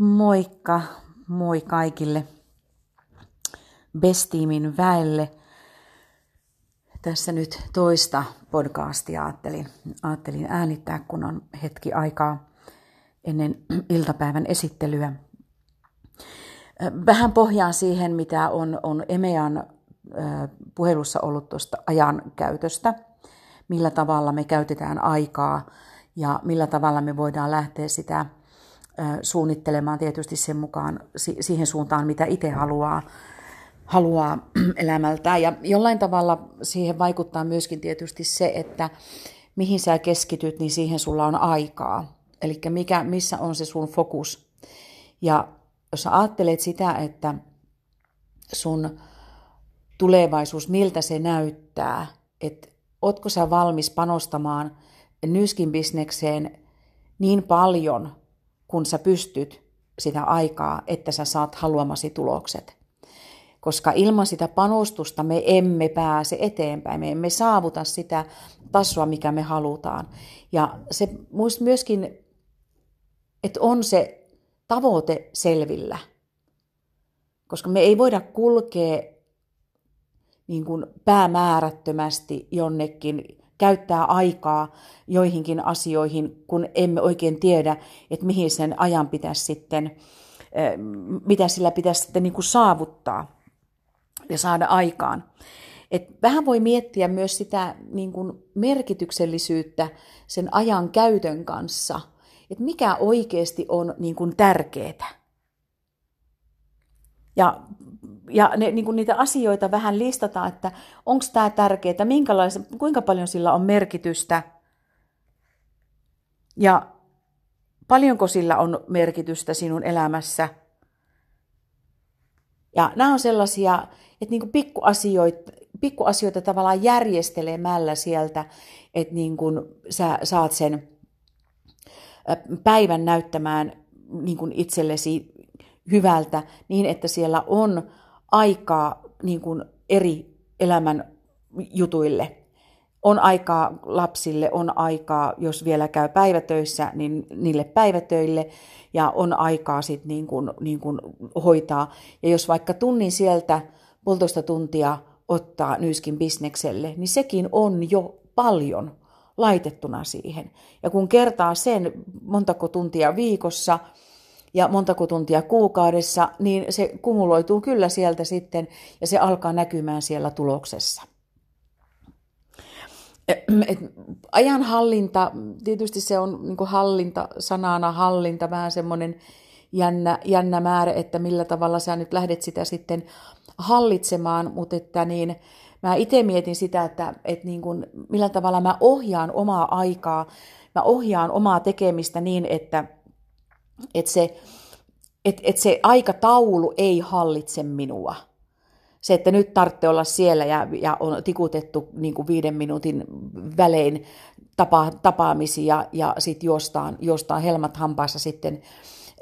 Moikka, moi kaikille Bestiimin väelle. Tässä nyt toista podcastia ajattelin, ajattelin äänittää, kun on hetki aikaa ennen iltapäivän esittelyä. Vähän pohjaan siihen, mitä on, on Emean puhelussa ollut tuosta ajan käytöstä, millä tavalla me käytetään aikaa ja millä tavalla me voidaan lähteä sitä suunnittelemaan tietysti sen mukaan siihen suuntaan, mitä itse haluaa, haluaa elämältään. Ja jollain tavalla siihen vaikuttaa myöskin tietysti se, että mihin sä keskityt, niin siihen sulla on aikaa. Eli mikä, missä on se sun fokus. Ja jos sä ajattelet sitä, että sun tulevaisuus, miltä se näyttää, että ootko sä valmis panostamaan nyskin bisnekseen niin paljon, kun sä pystyt sitä aikaa, että sä saat haluamasi tulokset. Koska ilman sitä panostusta me emme pääse eteenpäin, me emme saavuta sitä tasoa, mikä me halutaan. Ja se myöskin, että on se tavoite selvillä. Koska me ei voida kulkea niin kuin päämäärättömästi jonnekin käyttää aikaa joihinkin asioihin, kun emme oikein tiedä, että mihin sen ajan pitäisi sitten, eh, mitä sillä pitäisi sitten niin kuin saavuttaa ja saada aikaan. Et vähän voi miettiä myös sitä niin kuin merkityksellisyyttä sen ajan käytön kanssa, että mikä oikeasti on niin kuin tärkeää. Ja ja ne, niin kuin niitä asioita vähän listataan, että onko tämä tärkeää, kuinka paljon sillä on merkitystä ja paljonko sillä on merkitystä sinun elämässä. Ja nämä on sellaisia, että niin kuin pikkuasioita, pikkuasioita tavallaan järjestelemällä sieltä, että niin kuin sä saat sen päivän näyttämään niin kuin itsellesi hyvältä niin, että siellä on aikaa niin kuin eri elämän jutuille. On aikaa lapsille, on aikaa, jos vielä käy päivätöissä, niin niille päivätöille, ja on aikaa sitten niin kuin, niin kuin hoitaa. Ja jos vaikka tunnin sieltä puolitoista tuntia ottaa Nyyskin bisnekselle, niin sekin on jo paljon laitettuna siihen. Ja kun kertaa sen montako tuntia viikossa, ja montako tuntia kuukaudessa, niin se kumuloituu kyllä sieltä sitten ja se alkaa näkymään siellä tuloksessa. Et ajan hallinta, tietysti se on niin hallinta, sanana hallinta, vähän semmoinen jännä, jännä määrä, että millä tavalla sä nyt lähdet sitä sitten hallitsemaan, mutta että niin, mä itse mietin sitä, että, että niin kuin, millä tavalla mä ohjaan omaa aikaa, mä ohjaan omaa tekemistä niin, että että se, et, et se aikataulu ei hallitse minua. Se, että nyt tarvitsee olla siellä ja, ja on tikutettu niin kuin viiden minuutin välein tapa, tapaamisia ja sitten jostain, jostain helmat hampaissa sitten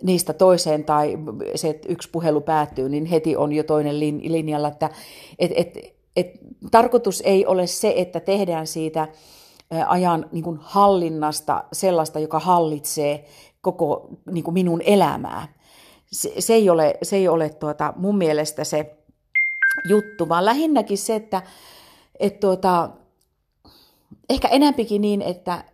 niistä toiseen tai se, että yksi puhelu päättyy, niin heti on jo toinen linjalla. Että, et, et, et, tarkoitus ei ole se, että tehdään siitä ajan niin kuin hallinnasta sellaista, joka hallitsee koko niin kuin minun elämää. Se, se ei ole, se ei ole tuota, mun mielestä se juttu, vaan lähinnäkin se, että et tuota, ehkä enempikin niin, että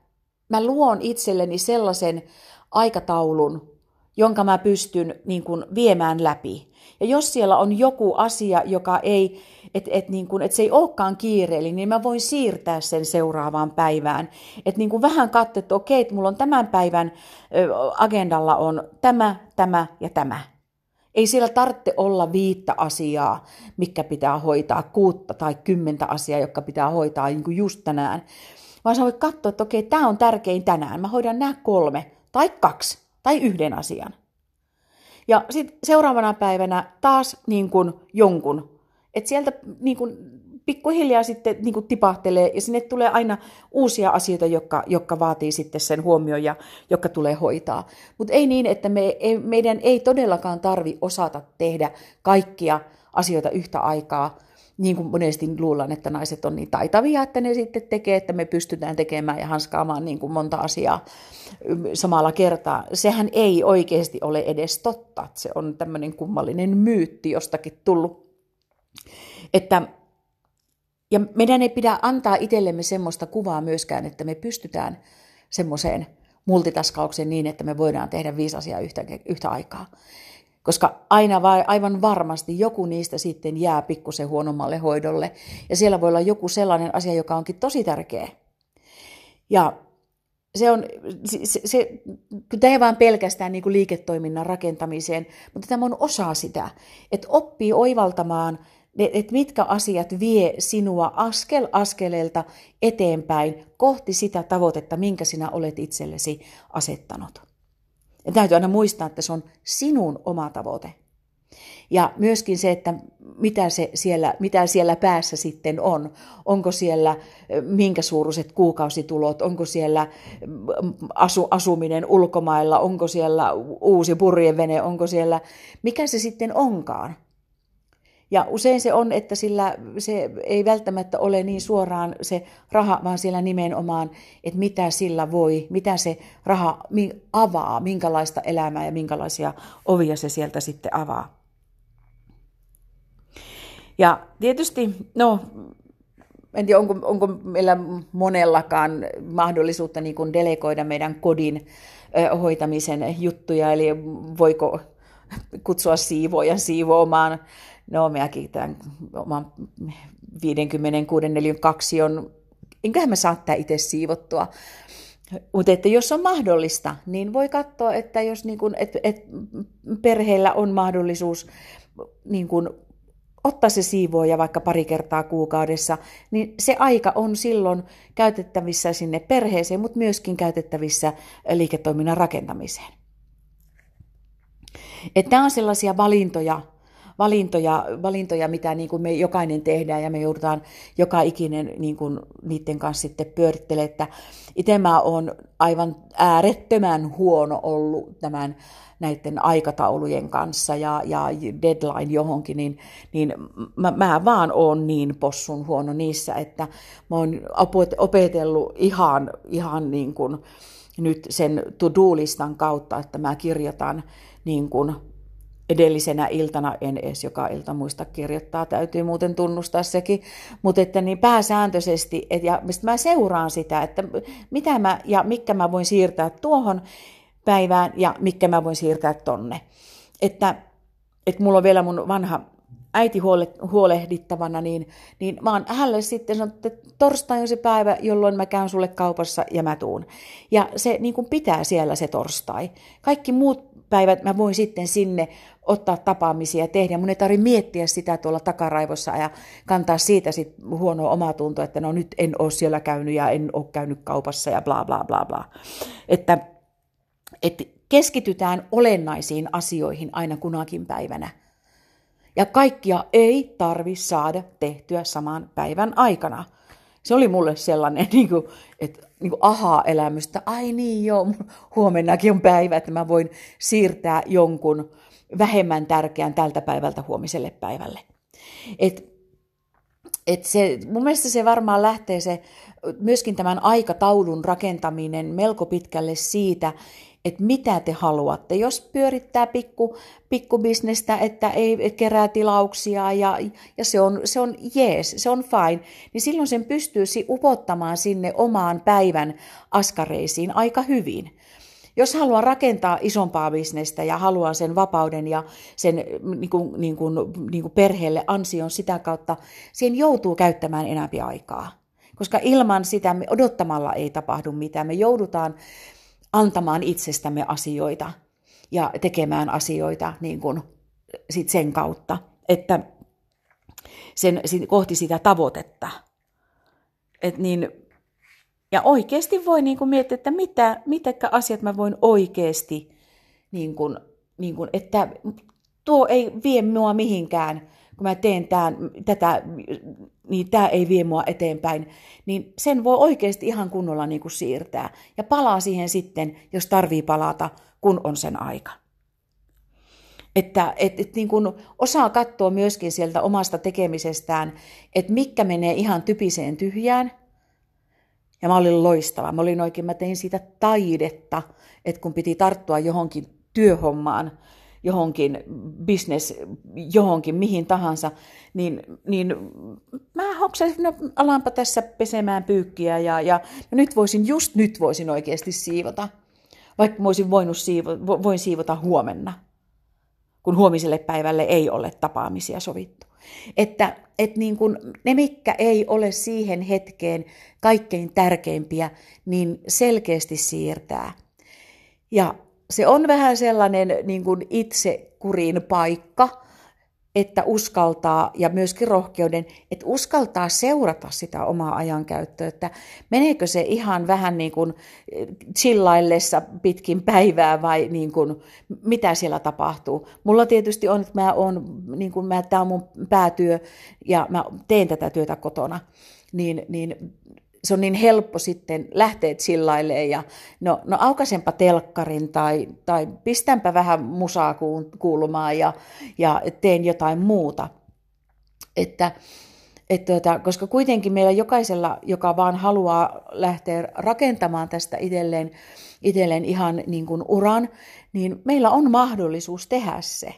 mä luon itselleni sellaisen aikataulun, jonka mä pystyn niin kuin, viemään läpi. Ja jos siellä on joku asia, joka ei, että et, niin et se ei olekaan kiireellinen, niin mä voin siirtää sen seuraavaan päivään. Että niin vähän katso, että okei, että mulla on tämän päivän agendalla on tämä, tämä ja tämä. Ei siellä tarvitse olla viittä asiaa, mikä pitää hoitaa, kuutta tai kymmentä asiaa, jotka pitää hoitaa niin kuin just tänään. Vaan sä voit katsoa, että okei, tämä on tärkein tänään. Mä hoidan nämä kolme tai kaksi tai yhden asian. Ja sitten seuraavana päivänä taas niin kuin jonkun. Että sieltä niin kuin pikkuhiljaa sitten niin kuin tipahtelee ja sinne tulee aina uusia asioita, jotka, jotka vaatii sitten sen huomioon ja jotka tulee hoitaa. Mutta ei niin, että me, ei, meidän ei todellakaan tarvi osata tehdä kaikkia asioita yhtä aikaa, niin kuin monesti luullaan, että naiset on niin taitavia, että ne sitten tekee, että me pystytään tekemään ja hanskaamaan niin kuin monta asiaa samalla kertaa. Sehän ei oikeasti ole edes totta. Se on tämmöinen kummallinen myytti jostakin tullut. Että, ja meidän ei pidä antaa itsellemme semmoista kuvaa myöskään, että me pystytään semmoiseen multitaskaukseen niin, että me voidaan tehdä viisi asiaa yhtä, yhtä aikaa koska aina vai, aivan varmasti joku niistä sitten jää pikkusen huonommalle hoidolle. Ja siellä voi olla joku sellainen asia, joka onkin tosi tärkeä. Ja se on, se, se, tämä ei vaan pelkästään niin kuin liiketoiminnan rakentamiseen, mutta tämä on osa sitä, että oppii oivaltamaan, että mitkä asiat vie sinua askel askeleelta eteenpäin kohti sitä tavoitetta, minkä sinä olet itsellesi asettanut. Ja täytyy aina muistaa, että se on sinun oma tavoite. Ja myöskin se, että mitä, se siellä, mitä siellä päässä sitten on. Onko siellä minkä suuruiset kuukausitulot, onko siellä asu, asuminen ulkomailla, onko siellä uusi purjevene, onko siellä, mikä se sitten onkaan. Ja usein se on, että sillä se ei välttämättä ole niin suoraan se raha, vaan siellä nimenomaan, että mitä sillä voi, mitä se raha avaa, minkälaista elämää ja minkälaisia ovia se sieltä sitten avaa. Ja tietysti, no, en tiedä, onko, onko meillä monellakaan mahdollisuutta niin kuin delegoida meidän kodin hoitamisen juttuja, eli voiko kutsua siivoja siivoamaan no minäkin tämän oman 56 neliön kaksion, enköhän mä saa itse siivottua. Mutta että jos on mahdollista, niin voi katsoa, että jos niin kun, et, et perheellä on mahdollisuus niin kun, ottaa se siivooja vaikka pari kertaa kuukaudessa, niin se aika on silloin käytettävissä sinne perheeseen, mutta myöskin käytettävissä liiketoiminnan rakentamiseen. Että nämä on sellaisia valintoja, valintoja, valintoja mitä niin kuin me jokainen tehdään ja me joudutaan joka ikinen niin kuin niiden kanssa sitten pyörittelemään. Että itse mä oon aivan äärettömän huono ollut tämän näiden aikataulujen kanssa ja, ja deadline johonkin, niin, niin mä, mä vaan oon niin possun huono niissä, että mä oon opetellut ihan, ihan niin kuin nyt sen to-do-listan kautta, että mä kirjoitan niin kuin edellisenä iltana, en edes joka ilta muista kirjoittaa, täytyy muuten tunnustaa sekin, mutta että niin pääsääntöisesti, et, ja mä seuraan sitä, että mitä mä ja mikä mä voin siirtää tuohon päivään ja mikä mä voin siirtää tonne. Että, että mulla on vielä mun vanha äiti huole, huolehdittavana, niin, niin mä oon hänelle sitten sanonut, että torstai on se päivä, jolloin mä käyn sulle kaupassa ja mä tuun. Ja se niin kuin pitää siellä se torstai. Kaikki muut päivät mä voin sitten sinne ottaa tapaamisia ja tehdä. Mun ei tarvitse miettiä sitä tuolla takaraivossa ja kantaa siitä sit huonoa omaa tuntoa, että no nyt en ole siellä käynyt ja en ole käynyt kaupassa ja bla bla bla bla. Että, että keskitytään olennaisiin asioihin aina kunakin päivänä. Ja kaikkia ei tarvi saada tehtyä saman päivän aikana. Se oli mulle sellainen, niin kuin, että niin kuin aha-elämystä. Ai niin joo, huomennakin on päivä, että mä voin siirtää jonkun vähemmän tärkeän tältä päivältä huomiselle päivälle. Et, et se, mun mielestä se varmaan lähtee se, myöskin tämän aikataulun rakentaminen melko pitkälle siitä, että mitä te haluatte. Jos pyörittää pikku, pikkubisnestä, että ei kerää tilauksia ja, ja se, on, se on jees, se on fine, niin silloin sen pystyy upottamaan sinne omaan päivän askareisiin aika hyvin. Jos haluaa rakentaa isompaa bisnestä ja haluaa sen vapauden ja sen niin kuin, niin kuin, niin kuin perheelle ansion sitä kautta, siihen joutuu käyttämään enempi aikaa. Koska ilman sitä me odottamalla ei tapahdu mitään. Me joudutaan antamaan itsestämme asioita ja tekemään asioita niin kuin sit sen kautta, että sen, kohti sitä tavoitetta. Et niin, ja oikeasti voi niin kuin miettiä, että mitä, mitkä asiat mä voin oikeasti, niin kuin, niin kuin, että tuo ei vie mua mihinkään, kun mä teen tämän, tätä, niin tämä ei vie mua eteenpäin, niin sen voi oikeasti ihan kunnolla niin kuin siirtää. Ja palaa siihen sitten, jos tarvii palata, kun on sen aika. Että et, et niin kun osaa katsoa myöskin sieltä omasta tekemisestään, että mikä menee ihan typiseen tyhjään. Ja mä olin loistava. Mä olin oikein, mä tein siitä taidetta, että kun piti tarttua johonkin työhommaan, johonkin business, johonkin, mihin tahansa, niin, niin mä hoksasin, no alanpa tässä pesemään pyykkiä ja, ja, ja nyt voisin, just nyt voisin oikeasti siivota. Vaikka voisin voinut siivo, voin siivota huomenna, kun huomiselle päivälle ei ole tapaamisia sovittu. Että, että niin kuin ne, mitkä ei ole siihen hetkeen kaikkein tärkeimpiä, niin selkeästi siirtää. Ja se on vähän sellainen niin kuin kurin paikka, että uskaltaa, ja myöskin rohkeuden, että uskaltaa seurata sitä omaa ajankäyttöä, että meneekö se ihan vähän niin kuin chillaillessa pitkin päivää vai niin kuin, mitä siellä tapahtuu. Mulla tietysti on, että mä on, niin kuin mä, tämä on mun päätyö ja mä teen tätä työtä kotona, niin, niin se on niin helppo sitten lähteä chillailemaan ja no, no aukasenpa telkkarin tai, tai pistänpä vähän musaa kuulumaan ja, ja teen jotain muuta. Että, et tuota, koska kuitenkin meillä jokaisella, joka vaan haluaa lähteä rakentamaan tästä itselleen, itselleen ihan niin kuin uran, niin meillä on mahdollisuus tehdä se.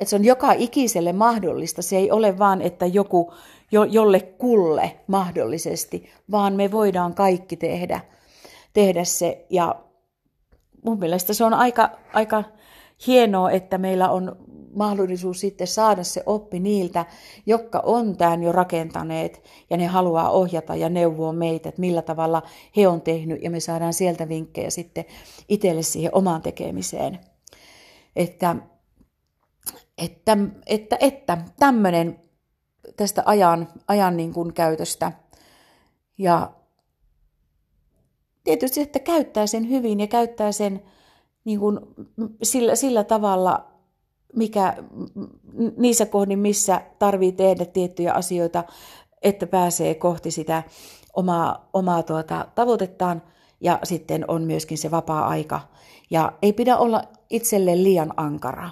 Että se on joka ikiselle mahdollista. Se ei ole vaan, että joku jo, jolle kulle mahdollisesti, vaan me voidaan kaikki tehdä, tehdä se. Ja mun mielestä se on aika, aika hienoa, että meillä on mahdollisuus sitten saada se oppi niiltä, jotka on tämän jo rakentaneet ja ne haluaa ohjata ja neuvoa meitä, että millä tavalla he on tehnyt ja me saadaan sieltä vinkkejä sitten itselle siihen omaan tekemiseen. Että, että, että, että tämmöinen tästä ajan, ajan niin kuin käytöstä. Ja tietysti, että käyttää sen hyvin ja käyttää sen niin kuin sillä, sillä tavalla, mikä niissä kohdin, missä tarvii tehdä tiettyjä asioita, että pääsee kohti sitä omaa, omaa tuota, tavoitettaan ja sitten on myöskin se vapaa-aika. Ja ei pidä olla itselle liian ankara.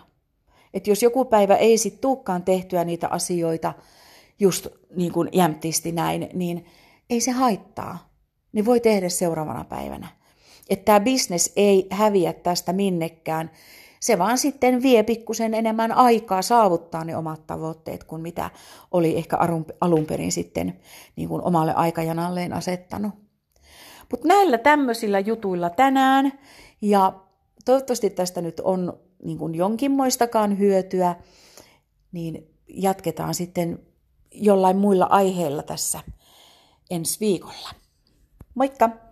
Että jos joku päivä ei sitten tuukkaan tehtyä niitä asioita, just niin kuin jämptisti näin, niin ei se haittaa. Ne voi tehdä seuraavana päivänä. Että tämä bisnes ei häviä tästä minnekään. Se vaan sitten vie pikkusen enemmän aikaa saavuttaa ne omat tavoitteet kuin mitä oli ehkä alun perin sitten niin kuin omalle aikajanalleen asettanut. Mutta näillä tämmöisillä jutuilla tänään ja toivottavasti tästä nyt on niin kuin jonkinmoistakaan hyötyä, niin jatketaan sitten jollain muilla aiheilla tässä ensi viikolla. Moikka!